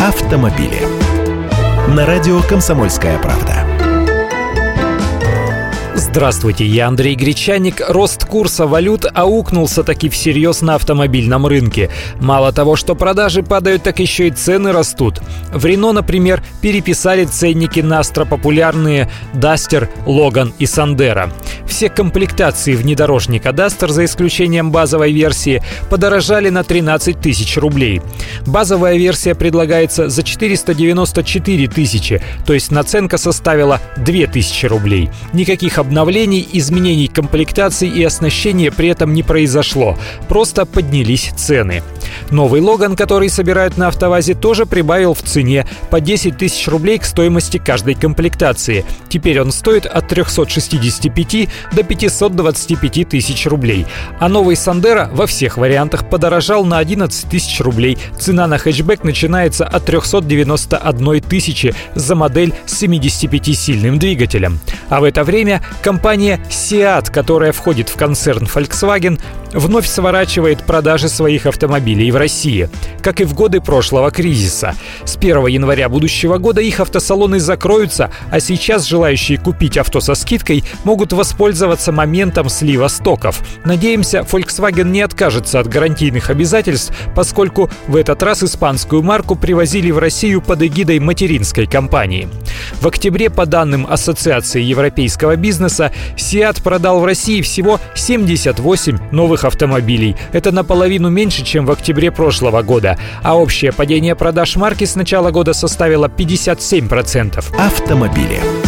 автомобили. На радио «Комсомольская правда». Здравствуйте, я Андрей Гречаник. Рост курса валют аукнулся таки всерьез на автомобильном рынке. Мало того, что продажи падают, так еще и цены растут. В Рено, например, переписали ценники на остропопулярные Дастер, Логан и Сандера. Все комплектации внедорожника Duster, за исключением базовой версии, подорожали на 13 тысяч рублей. Базовая версия предлагается за 494 тысячи, то есть наценка составила 2000 рублей. Никаких обновлений, изменений комплектации и оснащения при этом не произошло, просто поднялись цены. Новый Логан, который собирают на автовазе, тоже прибавил в цене по 10 тысяч рублей к стоимости каждой комплектации. Теперь он стоит от 365 до 525 тысяч рублей. А новый Сандера во всех вариантах подорожал на 11 тысяч рублей. Цена на хэтчбэк начинается от 391 тысячи за модель с 75-сильным двигателем. А в это время компания Seat, которая входит в концерн Volkswagen, вновь сворачивает продажи своих автомобилей в России, как и в годы прошлого кризиса. С 1 января будущего года их автосалоны закроются, а сейчас желающие купить авто со скидкой могут воспользоваться моментом слива стоков. Надеемся, Volkswagen не откажется от гарантийных обязательств, поскольку в этот раз испанскую марку привозили в Россию под эгидой материнской компании. В октябре, по данным Ассоциации европейского бизнеса, Seat продал в России всего 78 новых автомобилей. Это наполовину меньше, чем в октябре прошлого года. А общее падение продаж марки с начала года составило 57%. Автомобили.